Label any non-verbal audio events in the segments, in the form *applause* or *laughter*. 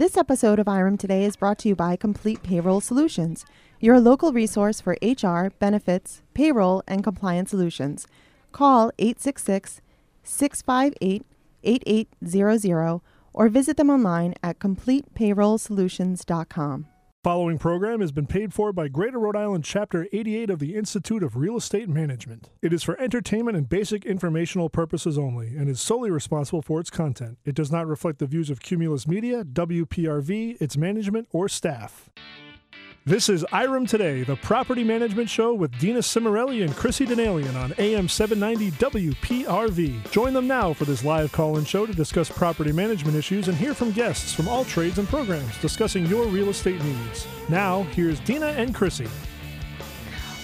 This episode of IREM Today is brought to you by Complete Payroll Solutions, your local resource for HR, benefits, payroll, and compliance solutions. Call 866 658 8800 or visit them online at completepayrollsolutions.com. Following program has been paid for by Greater Rhode Island Chapter 88 of the Institute of Real Estate Management. It is for entertainment and basic informational purposes only and is solely responsible for its content. It does not reflect the views of Cumulus Media, WPRV, its management, or staff. This is IREM Today, the property management show with Dina Cimarelli and Chrissy Denalian on AM 790 WPRV. Join them now for this live call in show to discuss property management issues and hear from guests from all trades and programs discussing your real estate needs. Now, here's Dina and Chrissy.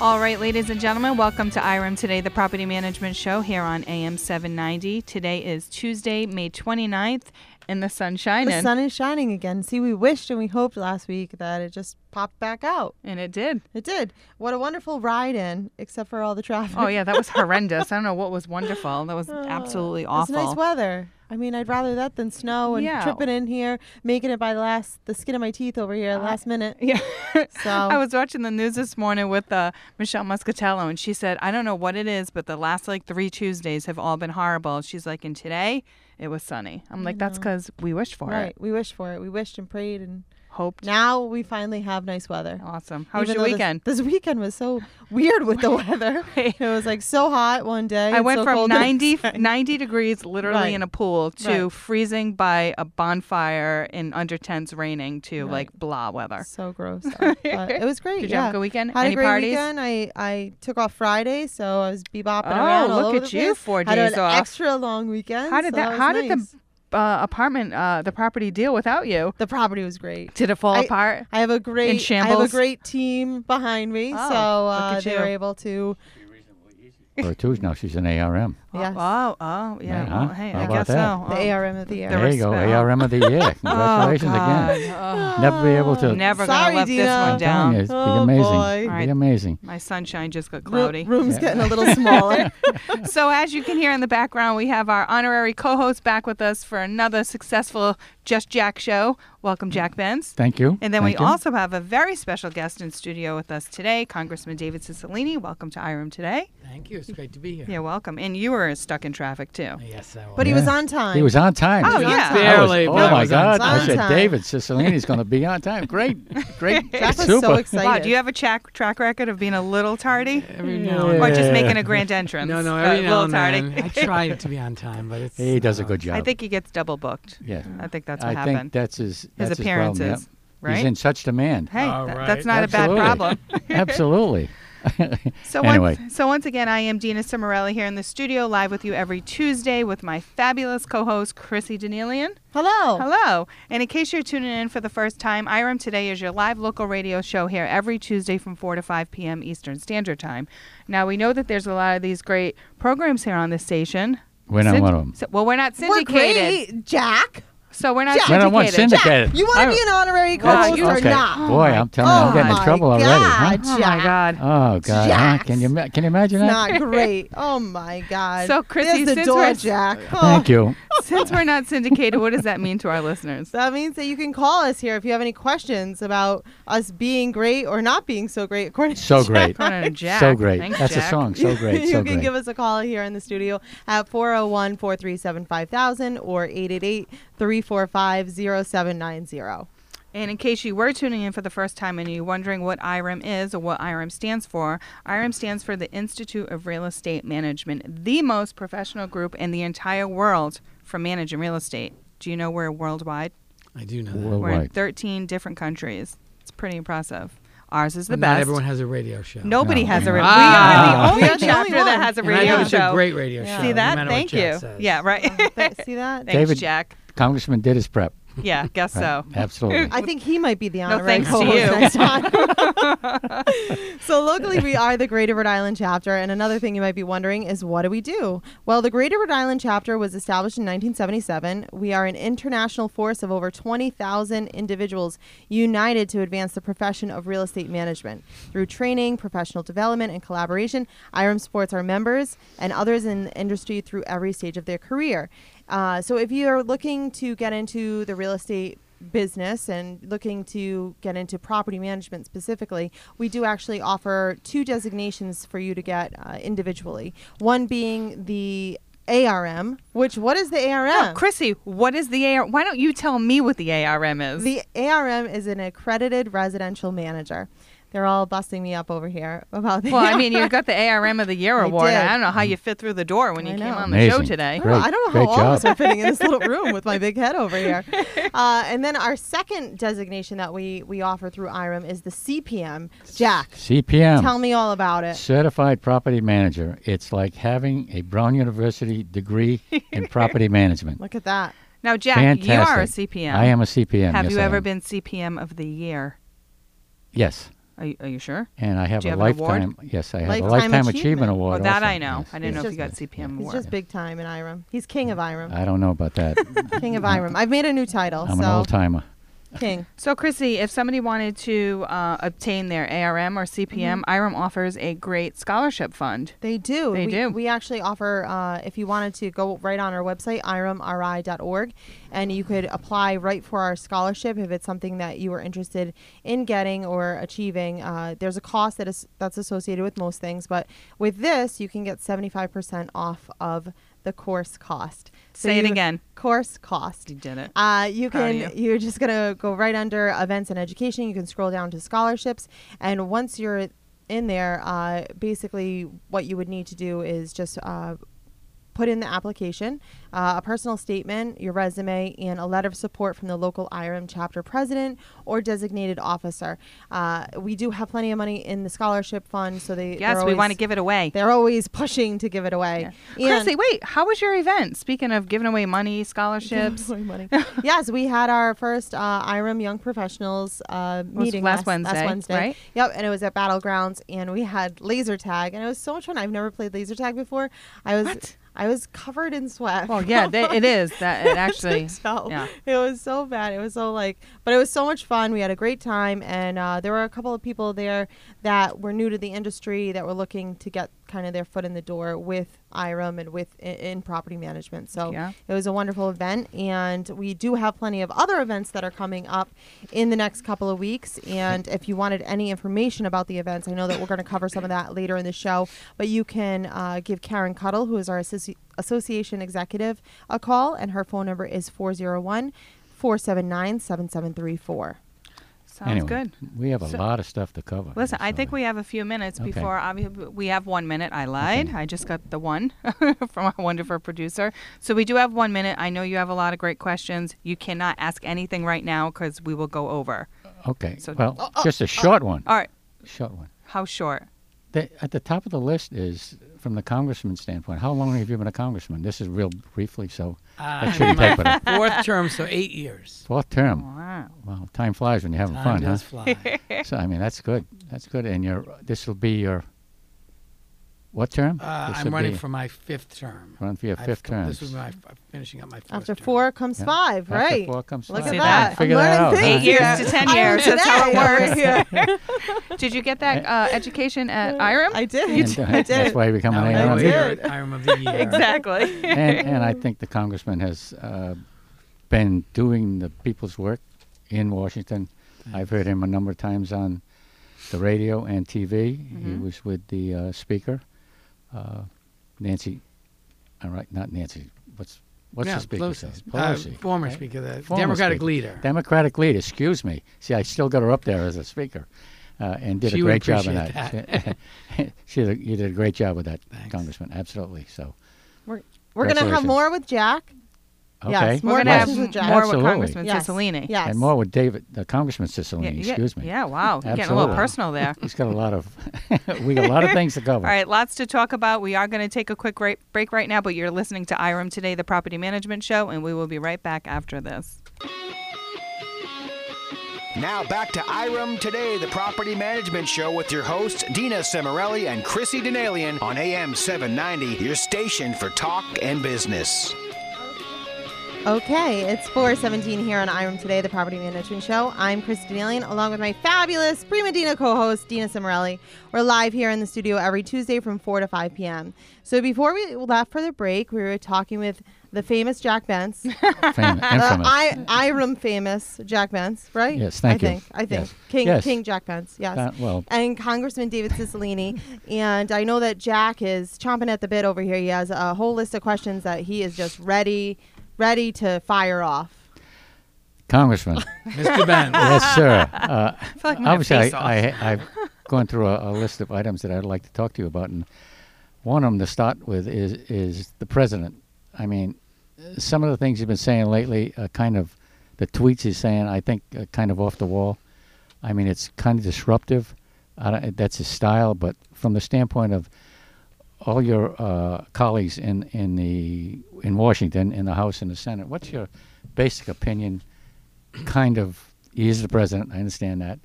All right, ladies and gentlemen, welcome to IREM Today, the property management show here on AM 790. Today is Tuesday, May 29th, and the sun's shining. The sun is shining again. See, we wished and we hoped last week that it just popped back out. and it did. It did. What a wonderful ride in, except for all the traffic. Oh, yeah, that was *laughs* horrendous. I don't know what was wonderful. That was uh, absolutely awful. It's nice weather. I mean, I'd rather that than snow and Yeah. tripping in here, making it by the last the skin of my teeth over here last minute. *laughs* Yeah. So I was watching the news this morning with uh, Michelle Muscatello, and she said, I don't know what it is, but the last like three Tuesdays have all been horrible. She's like, and today it was sunny. I'm like, that's because we wished for right. it. We wished for it. We wished and prayed, and Hoped. now we finally have nice weather. Awesome. How was Even your though this- weekend? This, weekend was so weird with the *laughs* weather. It was like so hot one day. I went so from 90, 90 degrees literally Right. in a pool to Right. freezing by a bonfire in under tents raining to Right. like blah weather. So gross. *laughs* but it was great. Did you have a good weekend? Had Any a great parties? weekend. I, I took off Friday, so I was bebopping Oh, around all look at you, place. four Had days an off. extra long weekend. How did so that? was how did the uh, apartment, uh, the property deal without you? the property was great. Did it fall I- apart? I have a great I have a shambles? great team behind me, Oh, so look uh, at they you. were able to. Or two. Now she's an ARM. Yes. Oh, oh, yeah. Yeah, well, hey, How I about guess that? so. The um, Oh. ARM of the year. The There you go. ARM of the year. Congratulations oh, again. Oh, Never be able to. *sighs* never Sorry, gonna let this one down. you, it's be Oh, amazing. boy. Be Alright. amazing. My sunshine just got Ro- cloudy. room's getting a little *laughs* smaller. *laughs* So, as you can hear in the background, we have our honorary co host back with us for another successful Just Jack show. Welcome, Jack Benz. Thank you. And then we you. also have a very special guest in studio with us today, Congressman David Cicilline. Welcome to IREM today. Thank you. It's great to be here. You're welcome. And you were stuck in traffic too. Yes, I was. but he was on time. He was on time. Oh, He was on yeah. time. Was- Barely, oh but my God! time. I said On David Cicilline's going to be on time. *laughs* Great, great, *laughs* Jack was super. so excited. Wow, do you have a track track record of being a little tardy? Every now and Or just making a grand entrance? No, no, every now and then. I try to be on time, but it's. he does a uh, good job. I think he gets double booked. Yeah, I think that's I what think happened. that's his. His that's His problem, appearances, right? He's in such demand. hey, th- right. that's not a bad problem. *laughs* Absolutely. *laughs* So anyway, once, so once again, I am Dina Cimarelli here in the studio, live with you every Tuesday with my fabulous co-host Chrissy Denelian. Hello. Hello. And in case you're tuning in for the first time, IREM Today is your live local radio show here every Tuesday from 4 to 5 p.m. Eastern Standard Time. Now, we know that there's a lot of these great programs here on this station. we're not Syn- one of them. so- well, we're not syndicated. We're syndicated. great, Jack. So we're not Jack. We're not one syndicated. syndicated. You want to be an honorary Wow, co-host you- or okay. not? Boy, I'm oh telling you, I'm getting in my trouble already. Huh? God, Oh, my God. Oh God! Huh? Can you can you imagine It's that? not great. Oh my God. So, Chrissy, There's the since door, we're- Jack. Oh. *laughs* Thank you. Oh. Since we're not syndicated, what does that mean to our listeners? That means that you can call us here if you have any questions about us being great or not being so great, according So to great. According to *laughs* Jack. So great. Thanks, That's Jack. a song. So great. *laughs* you so can great. give us a call here in the studio at 401 437 5000 or 888 345 0790. And in case you were tuning in for the first time and you're wondering what IREM is or what IREM stands for, IREM stands for the Institute of Real Estate Management, the most professional group in the entire world for managing real estate. Do you know we're worldwide? I do know that. We're in Worldwide. 13 different countries. It's pretty impressive. Ours is the But best. not everyone has a radio show. Nobody No. has a radio. Ah. we We are are the the only only chapter that has a and I radio think it's show. a great radio Yeah. show. See no that? matter Thank what Jack you. says. Yeah, right. Th- See that? *laughs* Thanks, David- Jack. Congressman did his prep. Yeah, *laughs* guess so. Absolutely. I think he might be the No honorary thanks to you. next time. *laughs* *laughs* so locally, we are the Greater Rhode Island chapter, and another thing you might be wondering is what do we do? Well, the Greater Rhode Island chapter was established in 1977. We are an international force of over 20,000 individuals united to advance the profession of real estate management through training, professional development, and collaboration. IREM supports our members and others in the industry through every stage of their career. Uh, so if you're looking to get into the real estate business and looking to get into property management specifically, we do actually offer two designations for you to get uh, individually. One being the ARM, which what is the ARM? Oh, Chrissy, what is the ARM? Why don't you tell me what the ARM is? The ARM is an accredited residential manager. They're all busting me up over here *laughs* about the well, I mean, you've got the ARM of the Year *laughs* I award. did. I don't know how you fit through the door when I you came know. on the show Amazing. today. I don't know- I Great- don't know great how all of us job. are fitting in this little room with my big head over here. *laughs* Uh, and then our second designation that we, we offer through IREM is the CPM. Jack, CPM. tell me all about it. Certified Property Manager. It's like having a Brown University degree in property management. Look at that. Now, Jack, Fantastic. you are a CPM. I am a CPM. Have yes, you I ever am. been CPM of the Year? Yes. Are you, are you sure? And I have Do you a have an award? lifetime. Yes, I have Lifetime a lifetime achievement. achievement, award. Well, that also. I know. Yes, I didn't yes, know if you got just- CPM He's award. just big time in IREM. He's king mm. of IREM. I don't know about that. *laughs* king of IREM. I've made a new title. I'm so an old timer. King. So, Chrissy, if somebody wanted to uh, obtain their ARM or CPM, IREM offers a great scholarship fund. They do. They we, do. We actually offer, uh, if you wanted to go right on our website, iremri.org, and you could apply right for our scholarship if it's something that you are interested in getting or achieving. Uh, there's a cost that is that's associated with most things, but with this, you can get 75% off of the course cost. So Say it again. Course cost. You did it. Uh, you Proud can. You. are just gonna go right under events and education. You can scroll down to scholarships, and once you're in there, uh, basically what you would need to do is just uh, put in the application, uh, a personal statement, your resume, and a letter of support from the local IREM chapter president or designated officer. Uh, we do have plenty of money in the scholarship fund, so they Yes, they're we want to give it away. They're always pushing to give it away. Yeah. Chrissy, wait, how was your event? Speaking of giving away money, scholarships. Away money. *laughs* yes, we had our first uh, IREM Young Professionals uh, meeting last last, Wednesday, Wednesday. right? Yep, and it was at Battlegrounds, and we had laser tag, and it was so much fun. I've never played laser tag before. I was What? I was covered in sweat. Well, yeah, they, it is. *laughs* That it actually. so yeah. it was so bad. It was so like, but it was so much fun. We had a great time, and uh, there were a couple of people there that were new to the industry that were looking to get kind of their foot in the door with IREM and with in, in property management. So Yeah. it was a wonderful event, and we do have plenty of other events that are coming up in the next couple of weeks. And if you wanted any information about the events, I know that we're going to cover some of that later in the show, but you can uh, give Karen Cuddle, who is our associ- association executive, a call, and her phone number is 401 479 7734. Sounds anyway, good. We have a So- lot of stuff to cover. Listen, I so- think we have a few minutes Okay. before obvi- we have one minute. I lied. Okay. I just got the one *laughs* from our wonderful producer. So we do have one minute. I know you have a lot of great questions. You cannot ask anything right now because we will go over. Uh, okay. So- well, uh, uh, just a short one. All right. Short one. How short? The, at the top of the list is from the congressman's standpoint. How long have you been a congressman? This is real briefly, so Uh, that shouldn't take but a *laughs* fourth term, so eight years. fourth term. Wow. Well, time flies when you're having Time fun, does huh? fly. *laughs* So I mean, that's good. That's good. And your this will be your what term? Uh, This I'm will running be- for my fifth term. Run for your I've fifth co- term. This was my I'm finishing up my fourth After term. four comes Yeah. five, After right? four comes Look five. at See that. that? Figure I'm that learning out, things Eight years to 10 I learned years. That's how it today. works. *laughs* Did you get that uh, education at IREM? I did. And, uh, I did. That's why you become Now an I I know ARM. did. you're at Iron of the Year. exactly. and, and I think the congressman has uh, been doing the people's work in Washington. I've heard him a number of times on the radio and TV. He Mhm. was with the uh, speaker, uh, Nancy. All right, not Nancy. What's what's yeah, the speaker Pelosi. says? Uh, former right? speaker, the Former Democratic speaker. leader. Democratic leader. Excuse me. See, I still got her up there as a speaker, uh, and did She a great job of appreciate that. *laughs* she did a, you did a great job with that, Thanks. Congressman. Absolutely. So, We're we're gonna have more with Jack. Okay. Yes, We're more going to have questions with Jack. more with Congressman Yes. Cicilline. Yes. And more with David, the Congressman Yeah, Cicilline. yeah, Excuse me. Yeah, wow. You're getting a little personal there. *laughs* He's got a lot of. *laughs* we got a lot of things to *laughs* cover. All right, lots to talk about. We are going to take a quick break, break right now, but you're listening to IREM Today, the property management show, and we will be right back after this. Now back to IREM Today, the property management show with your hosts, Dina Cimarelli and Chrissy Denalian on AM 790, your station for talk and business. Okay, it's 417 here on IREM Today, the Property Management Show. I'm Chris Danielian, along with my fabulous Prima Dina co-host, Dina Cimarelli. We're live here in the studio every Tuesday from 4 to 5 p.m. So before we left for the break, we were talking with the famous Jack Bence, *laughs* Fam- *laughs* uh. I, IREM famous Jack Bence, right? Yes, thank I you. think, I think. Yes. King, Yes. King Jack Bence, yes. Uh, well, and Congressman David Cicilline. and I know that Jack is chomping at the bit over here. He has a whole list of questions that he is just ready, ready to fire off. Congressman. *laughs* Mr. Ben. yes, sir. *laughs* Uh, I feel like I'm gonna obviously, face I, off. I, I've gone through a, a list of items that I'd like to talk to you about, and one of them to start with is is the president. I mean, uh, some of the things he's been saying lately, uh, kind of the tweets he's saying, I think, uh, kind of off the wall. I mean, it's kind of disruptive. I don't, that's his style, but from the standpoint of all your uh, colleagues in in the in Washington, in the House and the Senate, what's your basic opinion? Kind of, he is the president. I understand that,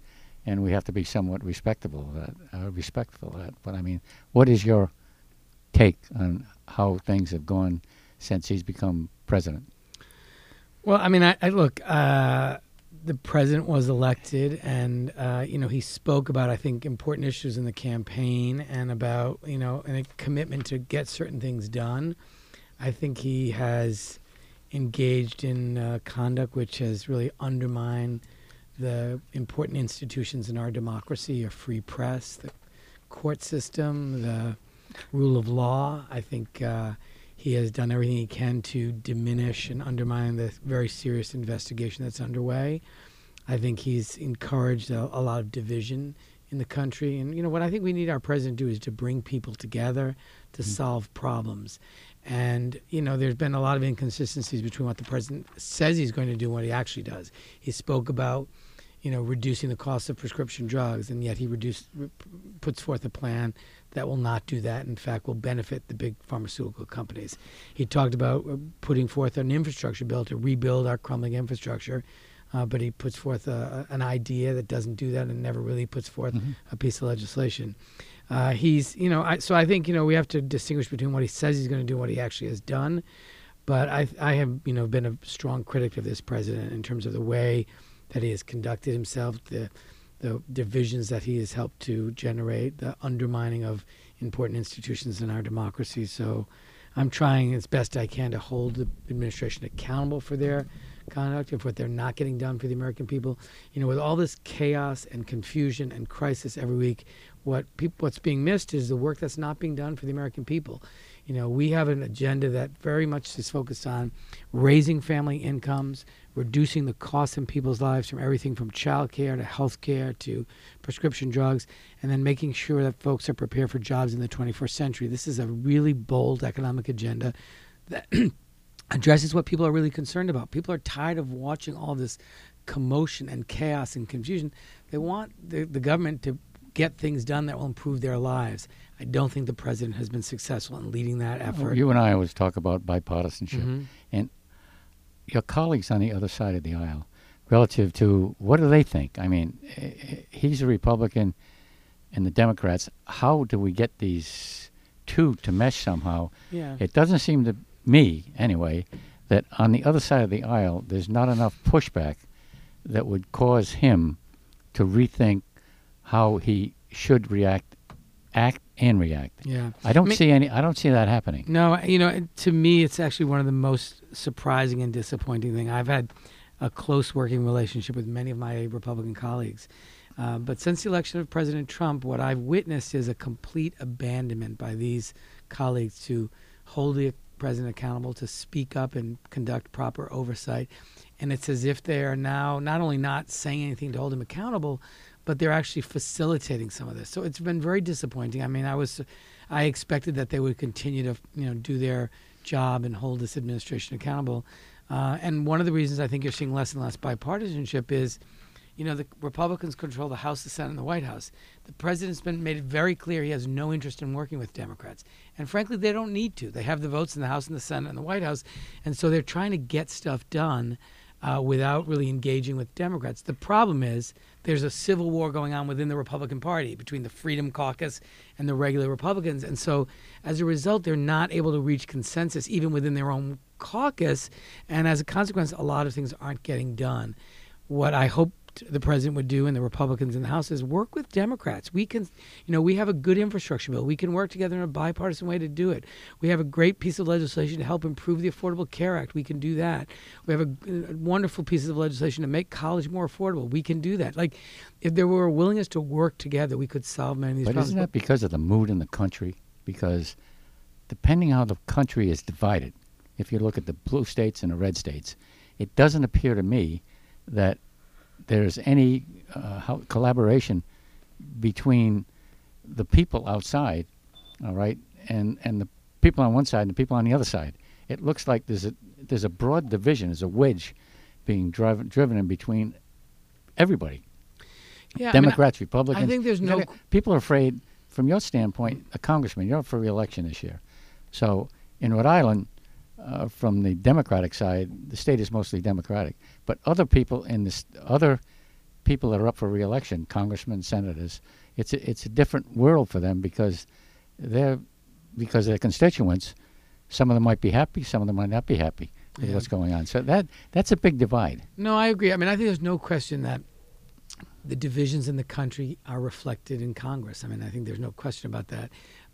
and we have to be somewhat respectable of that, uh, respectful of that. But I mean, what is your take on how things have gone since he's become president? Well, I mean, I, I look. Uh, the president was elected, and uh, you know he spoke about I think important issues in the campaign, and about you know and a commitment to get certain things done. I think he has engaged in uh, conduct which has really undermined the important institutions in our democracy: a free press, the court system, the rule of law. I think. Uh, he has done everything he can to diminish and undermine the very serious investigation that's underway. I think he's encouraged a, a lot of division in the country. And, you know, what I think we need our president to do is to bring people together to mm-hmm. solve problems. And, you know, there's been a lot of inconsistencies between what the president says he's going to do and what he actually does. He spoke about, you know, reducing the cost of prescription drugs, and yet he reduced, re- puts forth a plan that will not do that. In fact, will benefit the big pharmaceutical companies. He talked about uh, putting forth an infrastructure bill to rebuild our crumbling infrastructure, uh, but he puts forth a, an idea that doesn't do that and never really puts forth a piece of legislation. Uh, he's, you know, I, so I think you know we have to distinguish between what he says he's going to do and what he actually has done. But I, I have, you know, been a strong critic of this president in terms of the way that he has conducted himself, the the divisions that he has helped to generate, the undermining of important institutions in our democracy. So I'm trying as best I can to hold the administration accountable for their conduct and for what they're not getting done for the American people. You know, with all this chaos and confusion and crisis every week, what peop- what's being missed is the work that's not being done for the American people. You know, we have an agenda that very much is focused on raising family incomes, reducing the costs in people's lives from everything from child care to health care to prescription drugs, and then making sure that folks are prepared for jobs in the 21st century. This is a really bold economic agenda that *clears throat* addresses what people are really concerned about. People are tired of watching all this commotion and chaos and confusion. They want the, the government to get things done that will improve their lives. I don't think the president has been successful in leading that effort. You and I always talk about bipartisanship, Mhm. and your colleagues on the other side of the aisle, relative to what do they think? I mean, he's a Republican, and the Democrats. How do we get these two to mesh somehow? yeah. It doesn't seem to me, anyway, that on the other side of the aisle, there's not enough pushback that would cause him to rethink how he should react, act and react. yeah. I don't I mean- see any. I don't see that happening. No, you know, to me, it's actually one of the most surprising and disappointing thing. I've had a close working relationship with many of my Republican colleagues, uh, but since the election of President Trump, what I've witnessed is a complete abandonment by these colleagues to hold the president accountable, to speak up and conduct proper oversight, and it's as if they are now not only not saying anything to hold him accountable, but they're actually facilitating some of this. So it's been very disappointing. I mean, I was, I expected that they would continue to, you know, do their job and hold this administration accountable. Uh, and one of the reasons I think you're seeing less and less bipartisanship is, you know, the Republicans control the House, the Senate, and the White House. The president's been made it very clear he has no interest in working with Democrats, and frankly, they don't need to. They have the votes in the House and the Senate and the White House, and so they're trying to get stuff done uh, without really engaging with Democrats. The problem is there's a civil war going on within the Republican Party between the Freedom Caucus and the regular Republicans. And so as a result, they're not able to reach consensus even within their own caucus, and as a consequence, a lot of things aren't getting done. What I hope the president would do and the Republicans in the House is work with Democrats. We can, you know, we have a good infrastructure bill. We can work together in a bipartisan way to do it. We have a great piece of legislation to help improve the Affordable Care Act. We can do that. We have a, a wonderful piece of legislation to make college more affordable. We can do that. Like, if there were a willingness to work together, we could solve many of these But problems. isn't that because of the mood in the country? Because depending how the country is divided, if you look at the blue states and the red states, it doesn't appear to me that there's any uh, how, collaboration between the people outside, all right, and and the people on one side and the people on the other side. It looks like there's a there's a broad division, there's a wedge being driven driven in between everybody. yeah, I mean, Democrats, Republicans. I think there's no- people are afraid. From your standpoint, a congressman, you're up for reelection this year. So in Rhode Island, uh, from the Democratic side, the state is mostly Democratic. But other people in this, other people that are up for reelection, congressmen, senators, it's a, it's a different world for them because they're because their constituents. Some of them might be happy, some of them might not be happy with Yeah. what's going on. So that that's a big divide. No, I agree. I mean, I think there's no question that the divisions in the country are reflected in Congress. I mean, I think there's no question about that.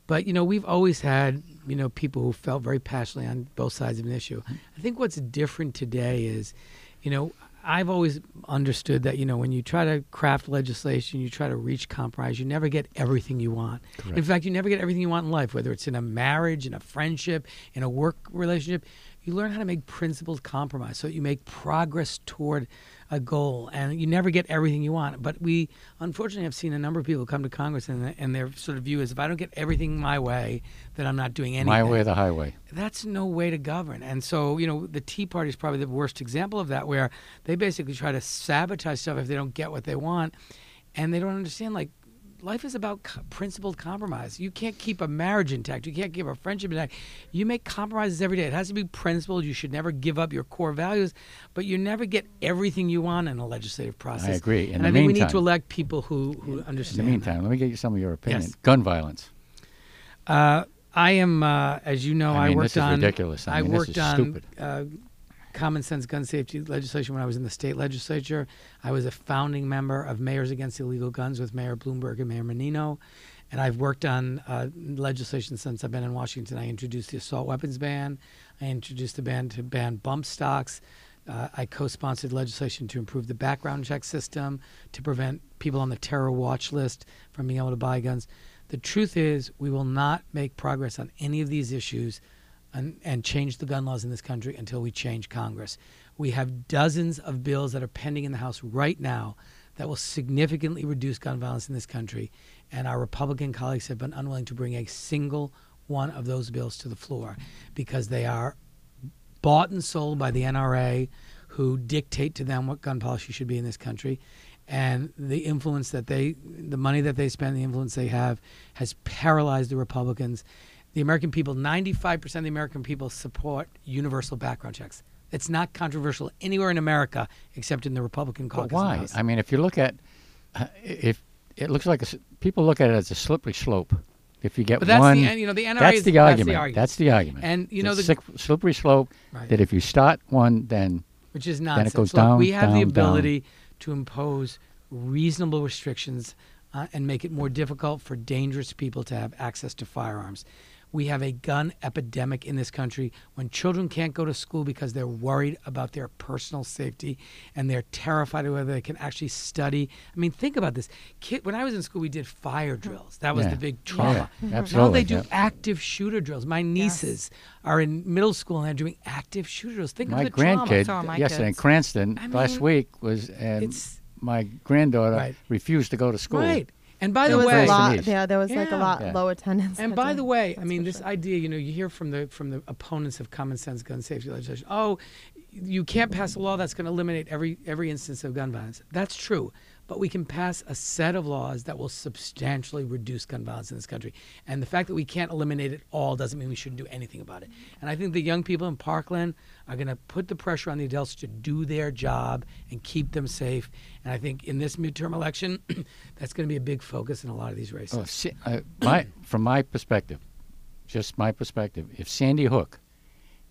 But you know, we've always had you know people who felt very passionately on both sides of an issue. I think what's different today is, you know, I've always understood that you know when you try to craft legislation, you try to reach compromise, you never get everything you want. In fact, you never get everything you want in life, whether it's in a marriage, in a friendship, in a work relationship. You learn how to make principled compromise so that you make progress toward a goal, and you never get everything you want. But we, unfortunately, have seen a number of people come to Congress, and, and their sort of view is, if I don't get everything my way, then I'm not doing anything My way the highway. that's no way to govern. And so, you know, the Tea Party is probably the worst example of that, where they basically try to sabotage stuff if they don't get what they want, and they don't understand like. Life is about co- principled compromise. You can't keep a marriage intact. You can't keep a friendship intact. You make compromises every day. It has to be principled. You should never give up your core values, but you never get everything you want in a legislative process. I agree. In and the I think we need to elect people who, who In understand. the that. meantime, let me get you some of your opinion. Yes. Gun violence. Uh, I am, uh, as you know, I I, mean, worked this is on. ridiculous. I mean, this worked is on stupid. Uh, common sense gun safety legislation when I was in the state legislature. I was a founding member of Mayors Against Illegal Guns with Mayor Bloomberg and Mayor Menino. And I've worked on uh, legislation since I've been in Washington. I introduced the assault weapons ban. I introduced the ban to ban bump stocks. Uh, I co-sponsored legislation to improve the background check system to prevent people on the terror watch list from being able to buy guns. The truth is, we will not make progress on any of these issues and, and change the gun laws in this country until we change Congress. We have dozens of bills that are pending in the House right now that will significantly reduce gun violence in this country, and our Republican colleagues have been unwilling to bring a single one of those bills to the floor because they are bought and sold by the NRA, who dictate to them what gun policy should be in this country. And the influence that they, the money that they spend, the influence they have, has paralyzed the Republicans. The American people, 95% of the American people support universal background checks. It's not controversial anywhere in America except in the Republican caucus. But why? I mean, if you look at, uh, if it looks like a people look at it as a slippery slope. If you get But that's one, the, you know, the NRA that's is, the that's argument. the argument. That's the argument. And, you know, a the- slippery slope. Right. That if you start one, then which is it nonsense. goes Look, we have the down, down. ability to impose reasonable restrictions uh, and make it more difficult for dangerous people to have access to firearms. We have a gun epidemic in this country when children can't go to school because they're worried about their personal safety and they're terrified of whether they can actually study. I mean, think about this. Kid, when I was in school, we did fire drills. That was Yeah. the big trauma. Yeah, Now they do yeah. active shooter drills. My nieces are in middle school and they're doing active shooter drills. Think my of the trauma. grandkid So are my yesterday in. Cranston I last week was, and my granddaughter Right. refused to go to school. Right. And by There the was way, a lot. Yeah, there was like a lot Yeah. low attendance. and by the way, I mean this sure. idea, you know, you hear from the from the opponents of common sense gun safety legislation. Oh, you can't pass a law that's going to eliminate every every instance of gun violence. That's true, but we can pass a set of laws that will substantially reduce gun violence in this country. And the fact that we can't eliminate it all doesn't mean we shouldn't do anything about it. And I think the young people in Parkland are going to put the pressure on the adults to do their job and keep them safe. And I think in this midterm election, *clears throat* that's going to be a big focus in a lot of these races. Oh, Sa- uh, my, from my perspective, just my perspective, if Sandy Hook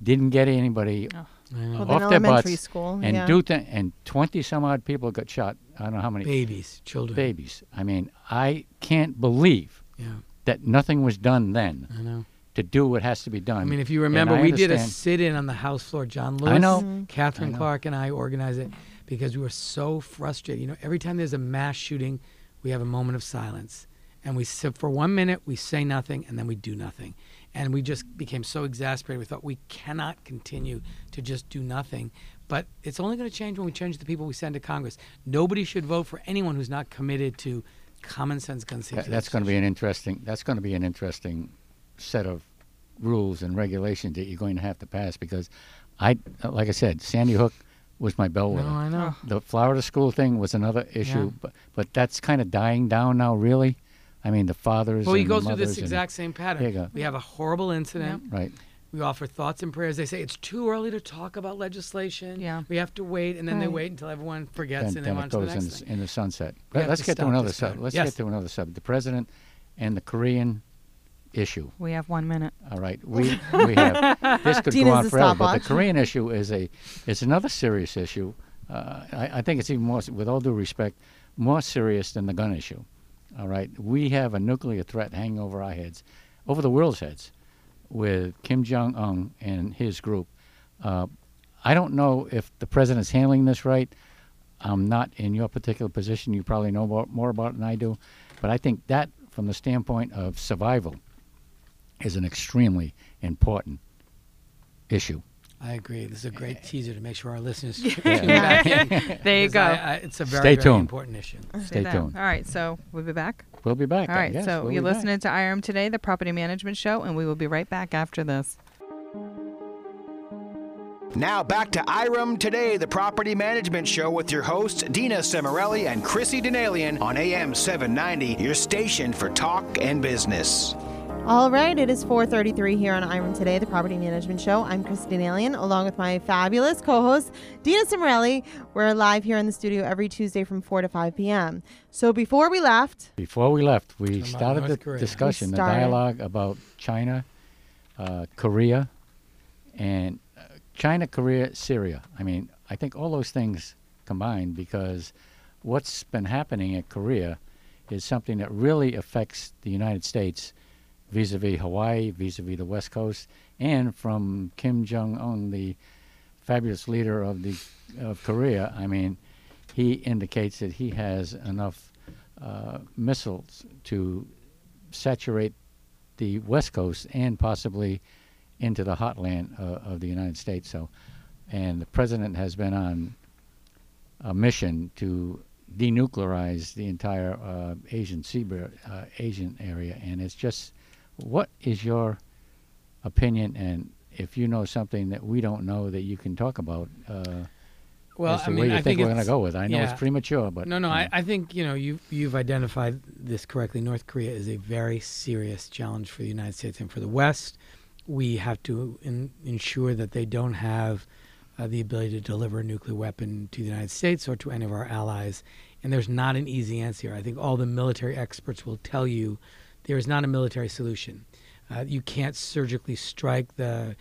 didn't get anybody I know. Well, off their elementary butts school, and yeah. do th- and 20 some odd people got shot. I don't know how many babies, children. babies. I mean, I can't believe Yeah, that nothing was done then I know. to do what has to be done. I mean, if you remember, we did a sit-in on the House floor. John Lewis, I know. Mhm. Katherine I know. Clark, and I organized it because we were so frustrated. You know, every time there's a mass shooting, we have a moment of silence, and we sit for one minute, we say nothing, and then we do nothing, and we just became so exasperated. We thought we cannot continue to just do nothing. But it's only going to change when we change the people we send to Congress. Nobody should vote for anyone who's not committed to common sense gun safety. That's going to be an interesting. That's going to be an interesting set of rules and regulations that you're going to have to pass because, I like I said, Sandy Hook was my No, bellwether. I know. The Florida school thing was another issue, Yeah. but but that's kind of dying down now. Really, I mean the fathers. Well, we and go the through this mothers and- exact same pattern. There you go. We have a horrible incident. right. We offer thoughts and prayers. They say it's too early to talk about legislation. Yeah. We have to wait, and then they wait until everyone forgets, Then, and then then it on to the goes next in, the- thing. in the sunset. We Let's get to another this sub. Let's Yes. get to another sub. The president and the Korean issue. We have one minute. All right, we we have this could *laughs* Dina's go on the forever, but the. Korean issue is a is another serious issue. Uh, I, I think it's even more, with all due respect, more serious than the gun issue. All right, we have a nuclear threat hanging over our heads, over the world's heads, with Kim Jong Un and his group. Uh, I don't know if the president is handling this right. I'm not in your particular position. You probably know more, more about it than I do, but I think that, from the standpoint of survival, is an extremely important issue. I agree. This is a great teaser to make sure our listeners *laughs* Yeah. tune back in. *laughs* There you because go. I, I, it's a very, Stay very tuned. important issue. Stay there. tuned. All right, so we'll be back. We'll be back. All yes, so we'll you're be back. listening to IREM Today, the property management show, and we will be right back after this. Now back to IREM Today, the property management show with your hosts, Dina Cimarelli and Chrissy Denalian on AM 790, your station for talk and business. All right, it is 4:33 here on IREM Today, the Property Management Show. I'm Christine Alien, along with my fabulous co-host Dina Cimarelli. We're live here in the studio every Tuesday from 4 to 5 p.m. So before we left, Before we left, we About started North the Korea. discussion, We the dialogue about China, uh, Korea, and uh, China, Korea, Syria. I mean, I think all those things combined because what's been happening at Korea is something that really affects the United States vis-a-vis Hawaii, vis-a-vis the West Coast, and from Kim Jong Un, the fabulous leader of the of Korea. I mean, he indicates that he has enough uh, missiles to saturate the West Coast and possibly into the hotland uh, of the United States. So, and the president has been on a mission to denuclearize the entire uh, Asian seaboard, uh, Asian area, and it's just, what is your opinion? And if you know something that we don't know that you can talk about, uh, Well, I mean, I think, think we're going to go with. I know yeah. it's premature, but no, no. you I. I think you know you've you've identified this correctly. North Korea is a very serious challenge for the United States and for the West. We have to in, ensure that they don't have uh, the ability to deliver a nuclear weapon to the United States or to any of our allies. And there's not an easy answer. I think all the military experts will tell you there is not a military solution. Uh, you can't surgically strike the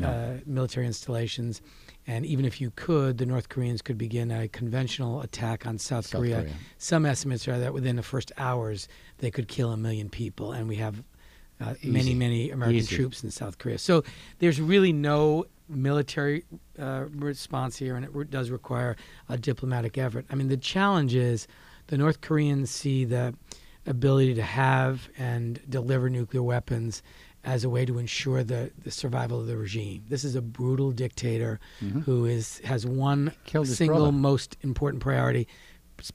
No. uh, military installations. And even if you could, the North Koreans could begin a conventional attack on South, South Korea. Korea. Some estimates are that within the first hours, they could kill a million people. And we have uh, many, many American Easy. troops in South Korea. So there's really no military uh, response here, and it re- does require a diplomatic effort. I mean, the challenge is the North Koreans see the ability to have and deliver nuclear weapons as a way to ensure the, the survival of the regime. This is a brutal dictator who is has one Mm-hmm. Killed single most important priority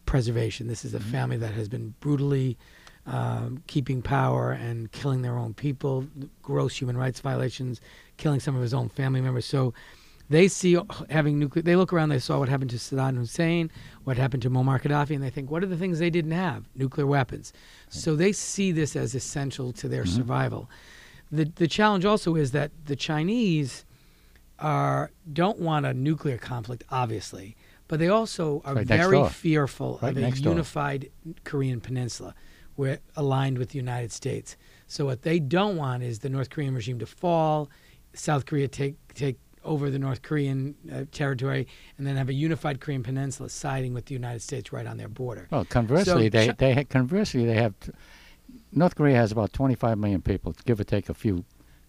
preservation. This is a Mm-hmm. family that has been brutally um, keeping power and killing their own people, gross human rights violations, killing some of his own family members. So they see having nuclear. They look around. They saw what happened to Saddam Hussein, what happened to Muammar Gaddafi, and they think, what are the things they didn't have? Nuclear weapons. So they see this as essential to their mm-hmm. survival. The the challenge also is that the Chinese are don't want a nuclear conflict, obviously, but they also are Right very fearful Right of a next door. unified Korean peninsula, where aligned with the United States. So what they don't want is the North Korean regime to fall South Korea take take over the North Korean uh, territory and then have a unified Korean peninsula siding with the United States right on their border. Well, conversely, So they they ha- conversely they have t- North Korea has about 25 million people, give or take a few.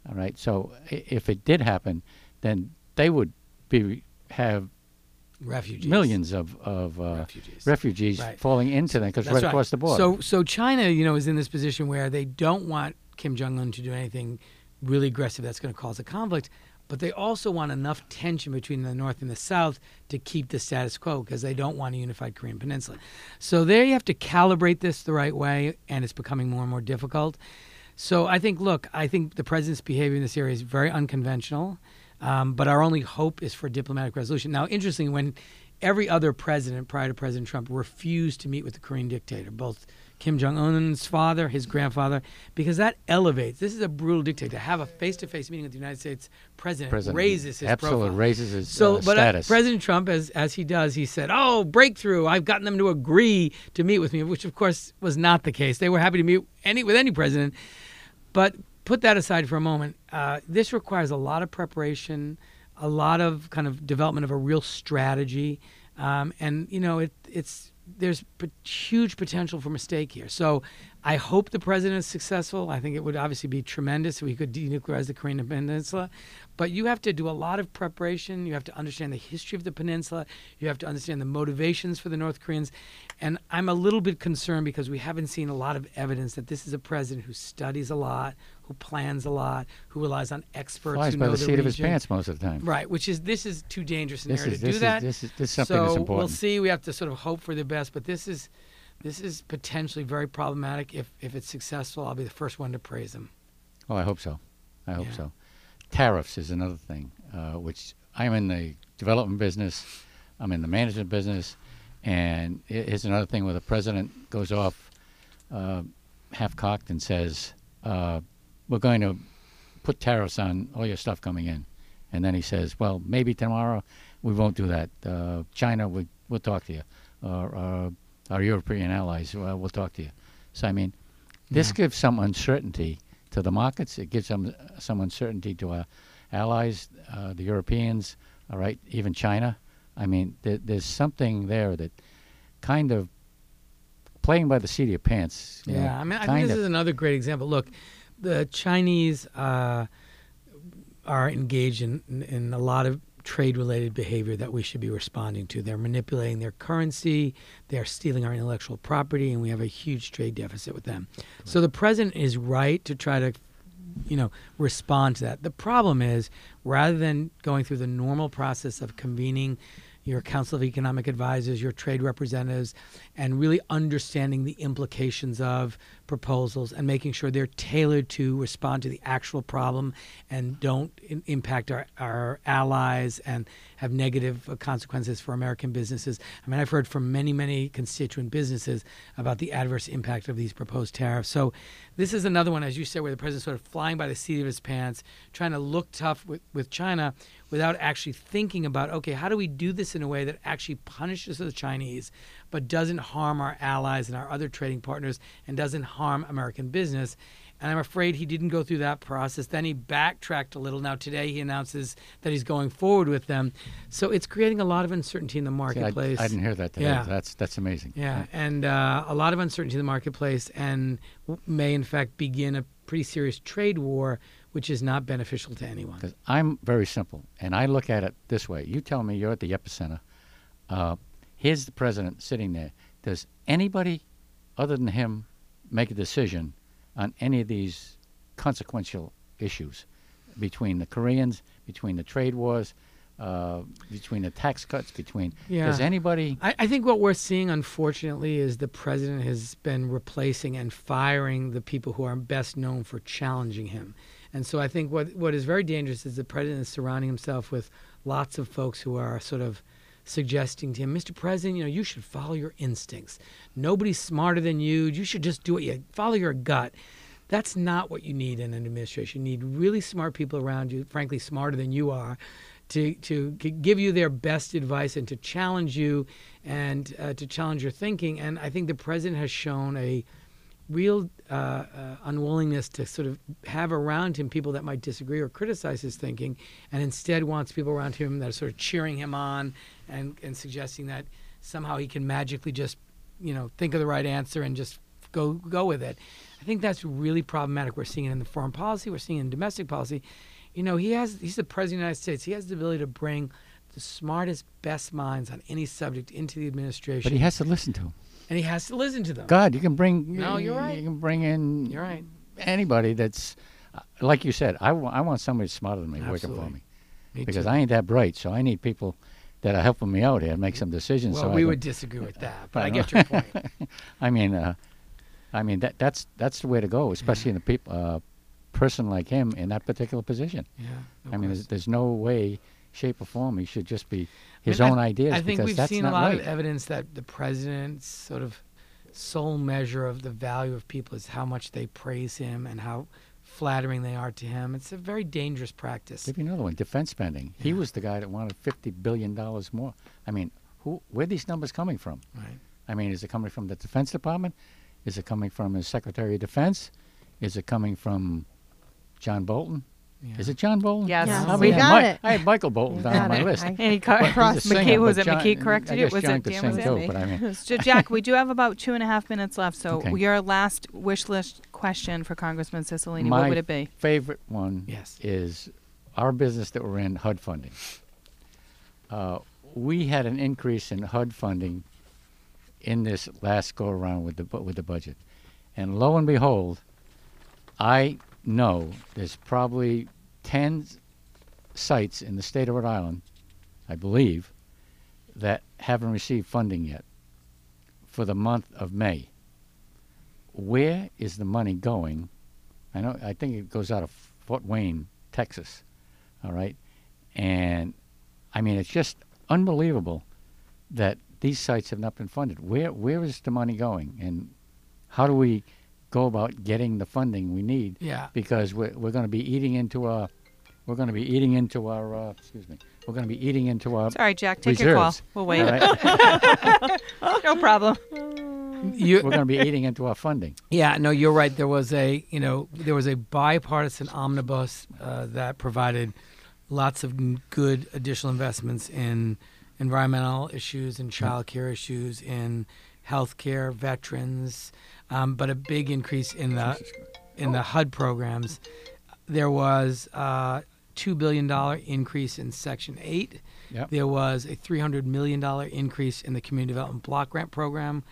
All right, so i- if it did happen, then they would be have Refugees. millions of of uh, refugees. refugees Right. falling into them because That's right, across the border. So, so China, you know, is in this position where they don't want Kim Jong Un to do anything really aggressive that's going to cause a conflict, but they also want enough tension between the North and the South to keep the status quo because they don't want a unified Korean peninsula. So there you have to calibrate this the right way, and it's becoming more and more difficult. So I think, look, I think the president's behavior in this area is very unconventional, um, but our only hope is for diplomatic resolution. Now, interestingly, when every other president prior to President Trump refused to meet with the Korean dictator, both Kim Jong Un's father, his grandfather, because that elevates. This is a brutal dictator. To have a face-to-face meeting with the United States president, President raises his absolutely profile. raises his So, uh, but uh, status. President Trump, as as he does, he said, "Oh, breakthrough! I've gotten them to agree to meet with me," which of course was not the case. They were happy to meet any with any president, but put that aside for a moment. Uh, this requires a lot of preparation, a lot of kind of development of a real strategy, um, and you know, it it's there's huge potential for mistake here. So I hope the president is successful. I think it would obviously be tremendous if we could denuclearize the Korean Peninsula. But you have to do a lot of preparation. You have to understand the history of the peninsula. You have to understand the motivations for the North Koreans. And I'm a little bit concerned because we haven't seen a lot of evidence that this is a president who studies a lot, who plans a lot, who relies on experts Flies who by know the seat of his pants most of the time. Right, which is this is too dangerous an This area is to this do is that. this is this is something so that's we'll see. We have to sort of hope for the best, but this is this is potentially very problematic. If if it's successful, I'll be the first one to praise him. Oh, I hope so. I hope Yeah. so. Tariffs is another thing, uh, which I'm in the development business, I'm in the management business, and it is another thing where the president goes off uh, half cocked and says, uh, "We're going to put tariffs on all your stuff coming in," and then he says, "Well, maybe tomorrow we won't do that. Uh, China, we, we'll talk to you, or uh, our European allies, well, we'll talk to you." So I mean, this gives some uncertainty to the markets. It gives some some uncertainty to our allies, uh, the Europeans, all right, even China. I mean, there, there's something there that kind of playing by the seat of your pants. you know, Yeah, I mean, I think this is another great example. Look, the Chinese uh, are engaged in, in, in a lot of trade related behavior that we should be responding to. They're manipulating their currency, they're stealing our intellectual property, and we have a huge trade deficit with them. So the president is right to try to you know respond to that. The problem is rather than going through the normal process of convening your council of economic advisors, your trade representatives, and really understanding the implications of proposals and making sure they're tailored to respond to the actual problem and don't in- impact our, our allies and have negative uh, consequences for American businesses. I mean, I've heard from many, many constituent businesses about the adverse impact of these proposed tariffs. So, this is another one, as you said, where the president's sort of flying by the seat of his pants, trying to look tough with, with China without actually thinking about, okay, how do we do this in a way that actually punishes the Chinese, but doesn't harm our allies and our other trading partners and doesn't harm American business? And I'm afraid he didn't go through that process. Then he backtracked a little. Now, today he announces that he's going forward with them. So it's creating a lot of uncertainty in the See, I, marketplace. I didn't hear that today. Yeah. That's that's amazing. Yeah, and uh, a lot of uncertainty in the marketplace, and w- may in fact begin a pretty serious trade war, which is not beneficial to anyone. Because I'm very simple, and I look at it this way. You tell me you're at the epicenter. Uh, here's the president sitting there. Does anybody other than him make a decision on any of these consequential issues between the Koreans, between the trade wars, uh, between the tax cuts, between. Yeah. Does anybody? I, I think what we're seeing, unfortunately, is the president has been replacing and firing the people who are best known for challenging him. And so I think what what is very dangerous is the president is surrounding himself with lots of folks who are sort of suggesting to him, Mr. President, you know, you should follow your instincts. Nobody's smarter than you. You should just do what you follow your gut. That's not what you need in an administration. You need really smart people around you, frankly, smarter than you are, to to give you their best advice and to challenge you and uh, to challenge your thinking. And I think the president has shown a real uh, uh, unwillingness to sort of have around him people that might disagree or criticize his thinking, and instead wants people around him that are sort of cheering him on and, and suggesting that somehow he can magically just, you know, think of the right answer and just go go with it. I think that's really problematic. We're seeing it in the foreign policy. We're seeing it in domestic policy. You know, he has he's the president of the United States. He has the ability to bring the smartest, best minds on any subject into the administration. But he has to listen to him. And he has to listen to them. God, you can bring. No, you're right. You can bring in. You're right. Anybody that's, uh, like you said, I wa- I want somebody smarter than me working for me Me because too. I ain't that bright. So I need people that are helping me out here and make some decisions. Well, so we would disagree with that, but *laughs* I I get your point. *laughs* I mean, uh, I mean that that's that's the way to go, especially in a peop, uh, person like him in that particular position. Yeah. I mean, there's, there's no way, shape, or form he should just be his I mean, own I, ideas I think because we've that's seen a lot right. of evidence that the president's sort of sole measure of the value of people is how much they praise him and how flattering they are to him. It's a very dangerous practice. Give you another one. Defense spending. He was the guy that wanted fifty billion dollars more. I mean, who? Where are these numbers coming from? Right. I mean, is it coming from the Defense Department? Is it coming from his Secretary of Defense? Is it coming from John Bolton? Yeah. Is it John Bolton? Yes. Yes, I we got Mi- it. I had Michael Bolton down on my it. list. I- And he cor- But he's a singer, was it John- McKay corrected I you? Was John it Dan? Was it too, but I mean, *laughs* So Jack, we do have about two and a half minutes left. So Okay. your last wish list question for Congressman Cicilline, my what would it be? favorite one Yes. is our business that we're in, HUD funding. Uh, we had an increase in HUD funding in this last go around with the with the budget, and lo and behold, I know there's probably ten sites in the state of Rhode Island, I believe, that haven't received funding yet for the month of May. Where is the money going? I know. I think it goes out of Fort Wayne, Texas. All right, and I mean it's just unbelievable that these sites have not been funded. Where where is the money going, and how do we go about getting the funding we need? Yeah. Because we're we're going to be eating into our we're going to be eating into our uh, excuse me we're going to be eating into our Sorry, Jack. Take your call. We'll wait. all right? *laughs* no problem. You, we're going to be eating into our funding. Yeah, no, you're right. There was a, you know, there was a bipartisan omnibus uh, that provided lots of good additional investments in environmental issues, in child care issues, in healthcare, veterans, um, but a big increase in the in the HUD programs. There was a two billion dollar increase in Section Eight. Yep. There was a three hundred million dollar increase in the Community Development Block Grant Program,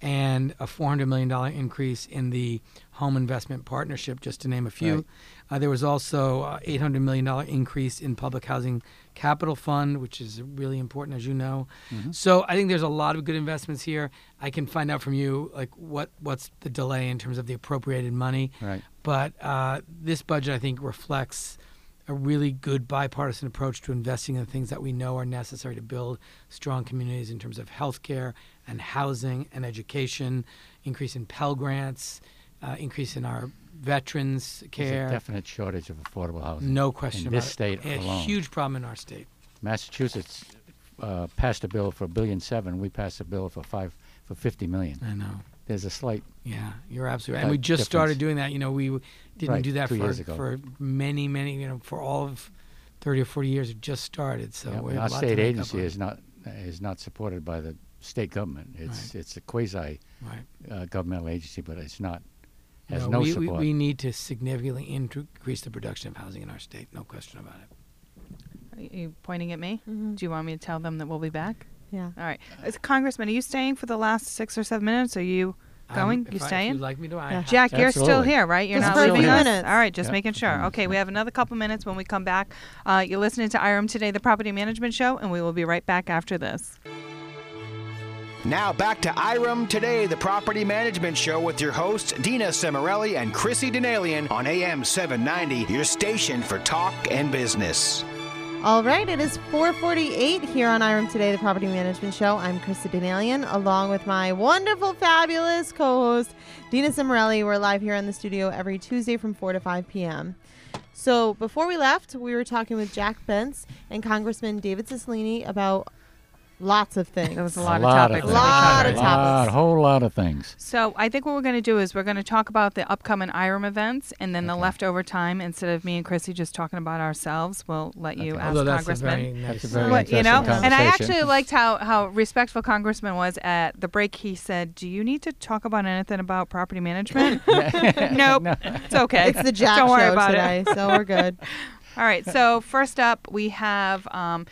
and a four hundred million dollar increase in the Home Investment Partnership, just to name a few. Right. Uh, there was also eight hundred million dollar increase in Public Housing Capital Fund, which is really important, as you know. So I think there's a lot of good investments here. I can find out from you like what what's the delay in terms of the appropriated money. Right. But uh, this budget, I think, reflects a really good bipartisan approach to investing in the things that we know are necessary to build strong communities in terms of healthcare and housing and education, increase in Pell Grants, uh, increase in our veterans There's care. a definite shortage of affordable housing. no question in about this state it. A alone. huge problem in our state. Massachusetts uh, passed a bill for a billion seven. We passed a bill for five for fifty million. I know. There's a slight Yeah, you're absolutely right. And we just started doing that. You know, we didn't Right, do that for years ago. for many, many. You know, for all of thirty or forty years. It just started. So yeah, we have our a lot state agency is not is not supported by the state government. It's it's a quasi right. uh, governmental agency, but it's not has no, we, we, support. we need to significantly increase the production of housing in our state. No question about it. Are you pointing at me? Mhm. Do you want me to tell them that we'll be back? Yeah. All right. Uh, Congressman, are you staying for the last six or seven minutes? Are you going? Um, you if I- staying? If you'd like me to, I Yeah. have- Jack, you're still here, right? You're Just not leaving few us. minutes. All right, just Yeah. making sure. Okay, we have another couple minutes when we come back. Uh, you're listening to IREM Today, the Property Management Show, and we will be right back after this. Now back to IREM Today, the property management show with your hosts Dina Cimarelli and Chrissy Denalian on AM 790, your station for talk and business. All right, it is 448 here on IREM Today, the Property Management Show. I'm Krista Denalian, along with my wonderful, fabulous co-host, Dina Cimarelli. We're live here in the studio every Tuesday from 4 to 5 p.m. So before we left, we were talking with Jack Bentz and Congressman David Cicilline about Lots of things. There was a A lot of topics. of that. Lot covered. of a lot, whole lot of things. So I think what we're going to do is we're going to talk about the upcoming IREM events, and then the leftover time, instead of me and Chrissy just talking about ourselves, we'll let you Okay. ask Although that's a Congressman. very nice. That's a very What, you know, and I actually liked how how respectful Congressman was at the break. He said, "Do you need to talk about anything about property management?" *laughs* *laughs* nope, No. it's okay. It's the Jack Don't worry show about today, it. so we're good. *laughs* All right. So first up, we have. Um,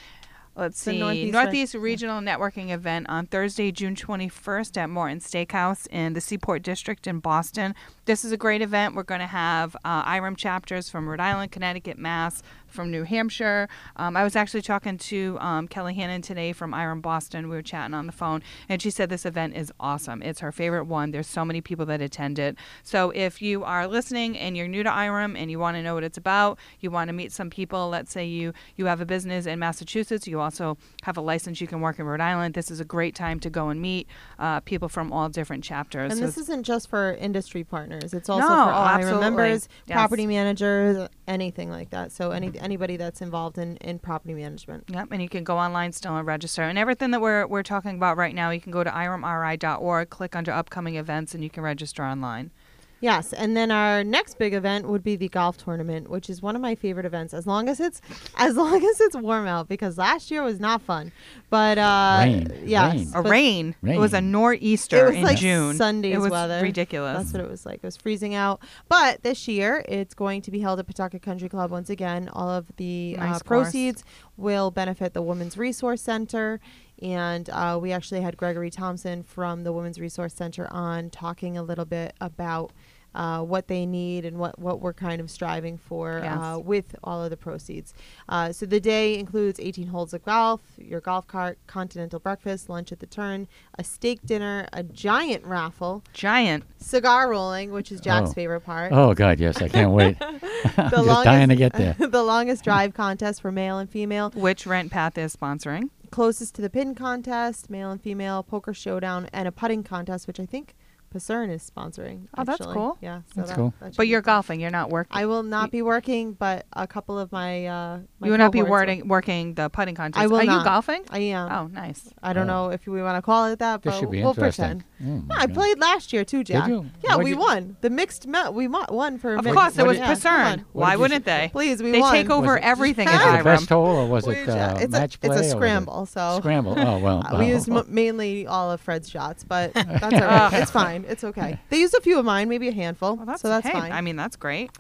Let's The see. Northeast Northeast, Re- Regional Networking Event on Thursday, June 21st at Morton Steakhouse in the Seaport District in Boston. This is a great event. We're going to have uh, IREM chapters from Rhode Island, Connecticut, Mass, from New Hampshire. Um, I was actually talking to um, Kelly Hannon today from IREM Boston. We were chatting on the phone, and she said this event is awesome. It's her favorite one. There's so many people that attend it. So if you are listening and you're new to IREM and you want to know what it's about, you want to meet some people. Let's say you you have a business in Massachusetts. You also have a license. You can work in Rhode Island. This is a great time to go and meet uh, people from all different chapters. And So this isn't just for industry partners. It's also No, for oh, IREM absolutely. members, Yes. property managers, anything like that. So any anybody that's involved in, in property management. Yep, and you can go online still and register. And everything that we're, we're talking about right now, you can go to iremri.org, click under upcoming events, and you can register online. Yes, and then our next big event would be the golf tournament, which is one of my favorite events. As long as it's *laughs* as long as it's warm out, because last year was not fun. But uh, Rain, yes, rain. A but rain. It was a nor'easter It was in like June. Sunday's it was weather. ridiculous. That's what it was like. It was freezing out. But this year, it's going to be held at Pawtucket Country Club once again. All of the Nice uh, proceeds will benefit the Women's Resource Center. And uh, we actually had Gregory Thompson from the Women's Resource Center on talking a little bit about uh, what they need and what, what we're kind of striving for Yes. uh, with all of the proceeds. Uh, so the day includes 18 holes of golf, your golf cart, continental breakfast, lunch at the turn, a steak dinner, a giant raffle, Giant. cigar rolling, which is Jack's Oh. favorite part. Oh God, yes, I can't wait. *laughs* *laughs* I'm just dying to get there. *laughs* the longest drive contest for male and female, Which RentPath is sponsoring. closest to the pin contest, male and female poker showdown, and a putting contest, which I think Pacern is sponsoring. Oh, that's actually. cool. Yeah, so That's that- cool. that should But be you're fun. golfing. You're not working. I will not be working, but a couple of my uh, my you will not be cohorts working, working the putting contest. I will Are you not. golfing? I am. Oh, nice. I don't Oh. know if we want to call it that, This but should be we'll interesting. pretend. Oh, Yeah, I God. played last year too, Jack. you? Yeah, What'd we you- won the mixed. Me- we mo- won for. Of mixed. course, it was did- Yeah, come Pacern. on. Why wouldn't they? Please, we they won. take over Was it- everything Was at it Was it the best IREM. hole or was We it ju- uh, it's match a, play? It's a it- scramble. So Scramble. Oh well. Uh, *laughs* we oh. used m- mainly all of Fred's shots, but *laughs* that's all right. *laughs* it's fine. It's okay. They used a few of mine, maybe a handful, Well, that's, so that's hey, fine. I mean, that's great.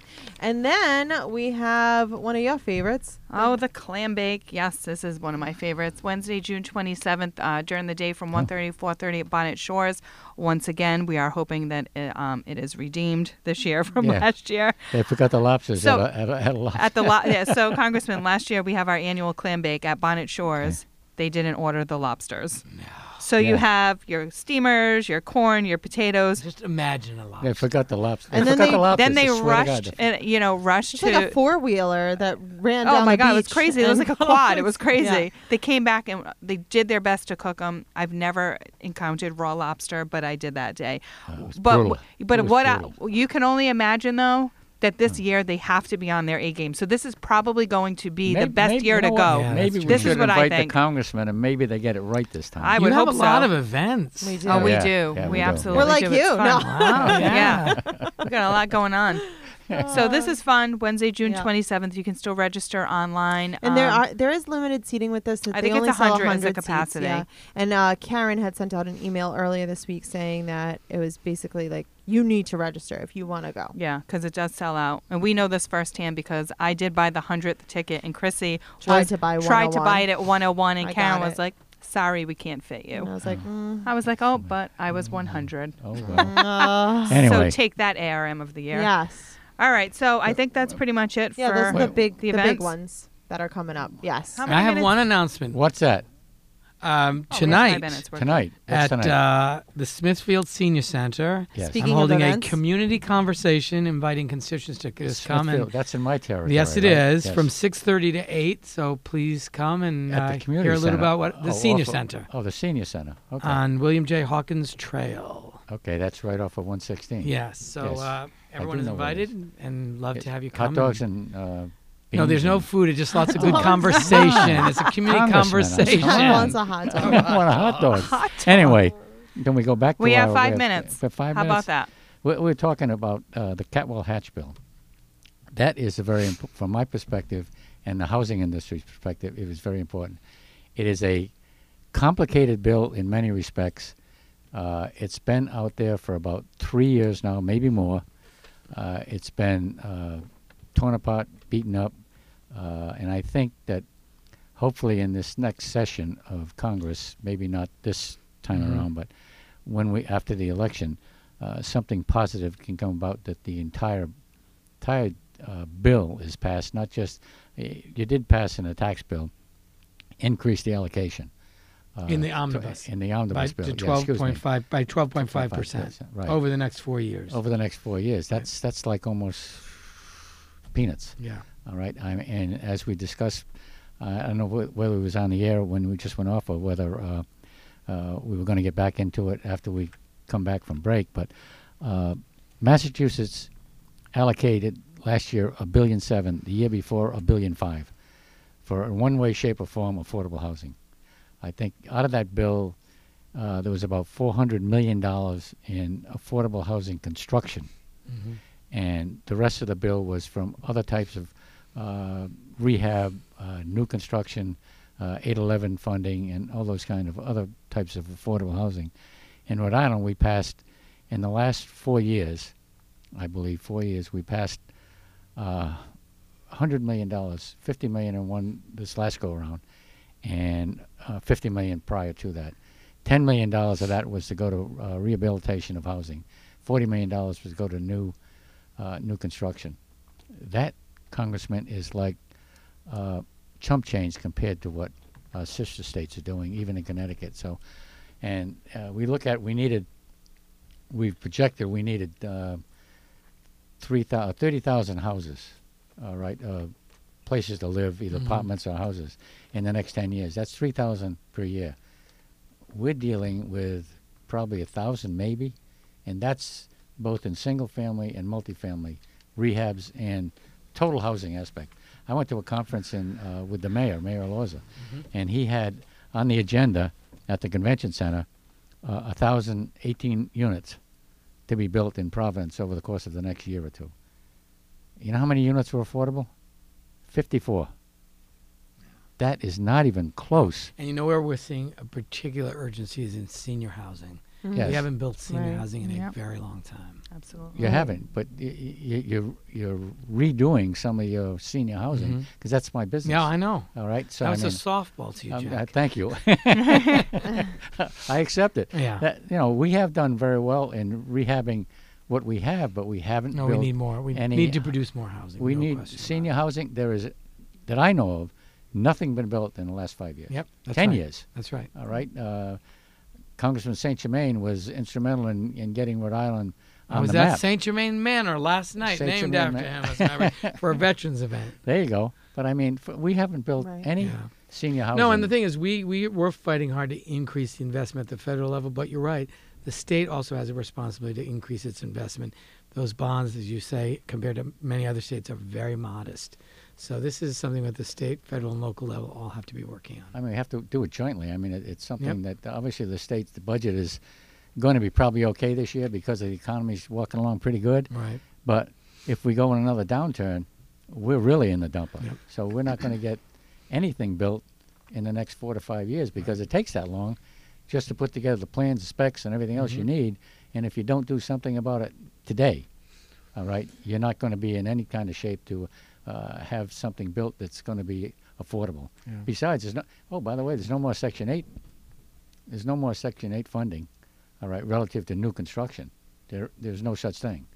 and then we have one of your favorites. Oh, the clam bake. Yes, this is one of my favorites. Wednesday, June 27th, uh, during the day from 1.30 to 4.30 at Bonnet Shores. Once again, we are hoping that it, um, it is redeemed this year *laughs* from Yeah. last year. They forgot the lobsters So- at, a, at, a, at a lobster. At the lo- yeah, so *laughs* Congressman, last year we have our annual clam bake at Bonnet Shores. They didn't order the lobsters. So you have your steamers, your corn, your potatoes. Just imagine a lot. They forgot the lobster. And they then forgot they- the lobsters. then they I to rushed, and, you know, rushed It's to. like a four wheeler that ran Oh down my god, it was crazy! It was like a *laughs* quad. It was Yeah. crazy. They came back and they did their best to cook them. I've never encountered raw lobster, but I did that day. Oh, it was but brutal. but It was what I, you can only imagine though that this hmm. year they have to be on their A game. So this is probably going to be the best maybe- year you to know go. Yeah, maybe that's we true. This should is what I invite think. the congressman and maybe they get it right this time. I you would have hope a lot so. of events. We do. Oh, we Yeah, do. yeah, we, we do. absolutely We're like do. You. No. *laughs* Wow, Yeah. yeah. We've got a lot going on. So this is fun. Wednesday, June Yeah. twenty seventh. You can still register online. And there Um, are there is limited seating with this. I they think it's only sell 100 is the seats, capacity. yeah. And uh, Karen had sent out an email earlier this week saying that it was basically like you need to register if you want to go. Yeah, because it does sell out, and we know this firsthand because I did buy the hundredth ticket, and Chrissy Tried was- to buy tried to 101. buy it at 101, and I Karen got was it. like, "Sorry, we can't fit And I you." was like, mm, I was like, "Oh, but I was 100." Oh *laughs* well. *laughs* uh, anyway, So take that ARM of the year. yes, All right, so I think that's pretty much it yeah, for those are the big the the, big events. ones that are coming up. Yes. How And many I have minutes? one announcement. what's that Um, Oh, we have five tonight minutes worth. tonight? What's at tonight? uh, the Smithfield Senior Center, yes. Speaking I'm of holding a events- community conversation, inviting constituents to just come and that's in my territory. Yes, it right? is Yes. from 6:30 to 8. So please come and at uh, community hear a little center. about what the Oh, senior off of- center Oh, the senior center. Okay. on William J. Hawkins Trail. Okay, that's right off of 116. Yes. So Yes. uh, everyone is know where it invited is. and love Yes. to have you come. Hot dogs and uh, No, there's no food. It's just lots of *laughs* good conversation. It's a community Congressman, I'm conversation. Someone wants a hot dog. I want a *laughs* hot dog. Anyway, can we go back to We have five we minutes. For five How minutes. about that? We're, we're talking about uh, the Cantwell Hatch bill. That is a very, imp- from my perspective and the housing industry's perspective, it was very important. It is a complicated bill in many respects. Uh, it's been out there for about three years now, maybe more. Uh, it's been uh, torn apart, beaten up, uh, and I think that hopefully in this next session of Congress, maybe not this time Mhm. around, but when we after the election, uh, something positive can come about that the entire entire uh, bill is passed. Not just eh, you did pass in a tax bill, increase the allocation uh, In the to- omnibus. in the omnibus to bill. yeah, twelve excuse point five by twelve point five percent right. over the next four years. over the next four years. That's that's like almost peanuts. yeah. All right, I'm, and as we discussed, uh, I don't know wh- whether it was on the air when we just went off or whether uh, uh, we were going to get back into it after we come back from break. But uh, Massachusetts allocated last year a billion seven, the year before a billion five, for in one way, shape, or form affordable housing. I think out of that bill, uh, there was about four hundred million dollars in affordable housing construction Mm-hmm. and the rest of the bill was from other types of uh, rehab, uh, new construction, uh, 811 funding, and all those kind of other types of affordable housing. In Rhode Island, we passed in the last four years, I believe, four years, we passed uh, 100 million dollars, 50 million in one this last go around, and uh, 50 million prior to that. 10 million dollars of that was to go to uh, rehabilitation of housing. 40 million dollars was to go to new uh, new construction. That congressman is like uh, chump change compared to what sister states are doing, even in Connecticut. So, and uh, we look at we needed, we've projected we needed uh, three thou- 30,000 houses, all right, uh, places to live, either Mhm. apartments or houses, in the next 10 years. That's 3,000 per year. We're dealing with probably a thousand, maybe, and that's both in single family and multifamily rehabs and total housing aspect. I went to a conference in uh, with the mayor, Mayor Elorza, and he had on the agenda at the convention center uh, a thousand eighteen units to be built in Providence over the course of the next year or two. You know how many units were affordable? Fifty-four. That is not even close. And you know where we're seeing a particular urgency is in senior housing. Yes. We haven't built senior Right. housing in a very long time. Absolutely. You haven't, but y- y- you're you're redoing some of your senior housing because that's my business. Yeah, I know. All right, so that I mean, a softball to you, um, uh, Jack. thank you. *laughs* *laughs* I accept it. yeah. That, you know, we have done very well in rehabbing what we have, but we haven't no, we need more. We any- need to produce more housing. we no need senior housing. There is, that I know of, nothing been built in the last five years. Yep. That's ten right. years. That's right. All right. Uh, Congressman Saint Germain was instrumental in, in getting Rhode Island I on was the at map. Saint Germain Manor last night, Saint named Germain after Ma- him as a matter of- for a veterans event. there you go. But I mean, f- we haven't built Right. any Yeah. senior housing. No, and the thing is, we we we're fighting hard to increase the investment at the federal level. But you're right, the state also has a responsibility to increase its investment. Those bonds, as you say, compared to many other states, are very modest. So this is something that the state, federal, and local level all have to be working on. I mean, we have to do it jointly. I mean, it, it's something that obviously the state, the budget is going to be probably okay this year because the economy's walking along pretty good. Right. But if we go in another downturn, we're really in the dumper. Yep. So we're not going to get anything built in the next four to five years because it takes that long just to put together the plans, the specs, and everything else you Mhm. need. And if you don't do something about it today, all right, you're not going to be in any kind of shape to uh, have something built that's going to be affordable. Yeah. Besides, there's no. Oh, by the way, there's no more Section Eight. There's no more Section Eight funding, all right, relative to new construction. There, there's no such thing.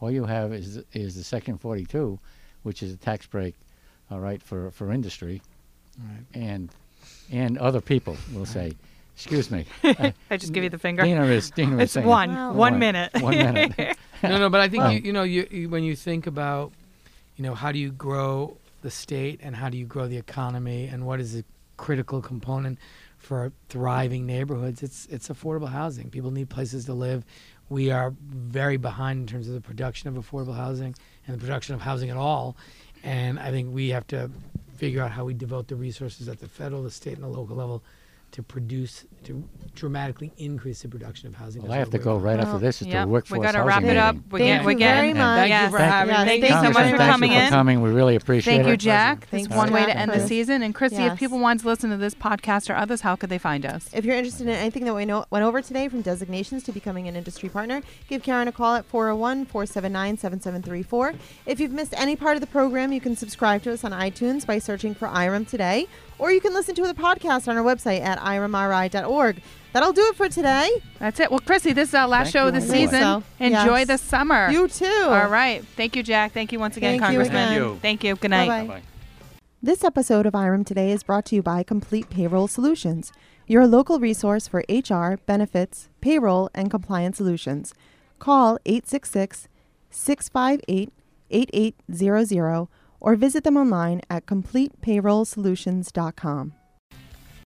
All you have is is the Section 42, which is a tax break, all right, for for industry Right. and and other people. We'll say. Excuse me. *laughs* Uh, I just give you the finger. Dina is Dina is it's saying one. Well- one One- minute. One minute. *laughs* no, no, but I think Well- you, you know, you, you when you think about, you know, how do you grow the state and how do you grow the economy and what is a critical component for thriving neighborhoods? It's it's affordable housing. People need places to live. We are very behind in terms of the production of affordable housing and the production of housing at all. and I think we have to figure out how we devote the resources at the federal, the state, and the local level to produce to dramatically increase the production of housing. Well, That's I have to go right on. after this is Yep, the we workforce gotta wrap it up. meeting. We Thank get- you we get- very much. Thank Yes. you for having Yes, me. Thank you so much Congressman, for thank coming you in. for coming. We really appreciate it. Thank it. you, Jack. That's one way to end the season. And Chrissy, Yes. if people want to listen to this podcast or others, how could they find us? If you're interested in anything that we know, went over today, from designations to becoming an industry partner, give Karen a call at 401 479 7734. If you've missed any part of the program, you can subscribe to us on iTunes by searching for IREM today, or you can listen to the podcast on our website at iremri.org. That'll do it for today. That's it. Well, Chrissy, this is our last Thank show of the season. So, Enjoy yes. the summer. You too. All right. Thank you, Jack. Thank you once again, Thank you again. Thank you. Thank you. Good night. Bye-bye. Bye-bye. This episode of IREM Today is brought to you by Complete Payroll Solutions, your local resource for HR, benefits, payroll, and compliance solutions. Call 866 658 8800 or visit them online at completepayrollsolutions.com.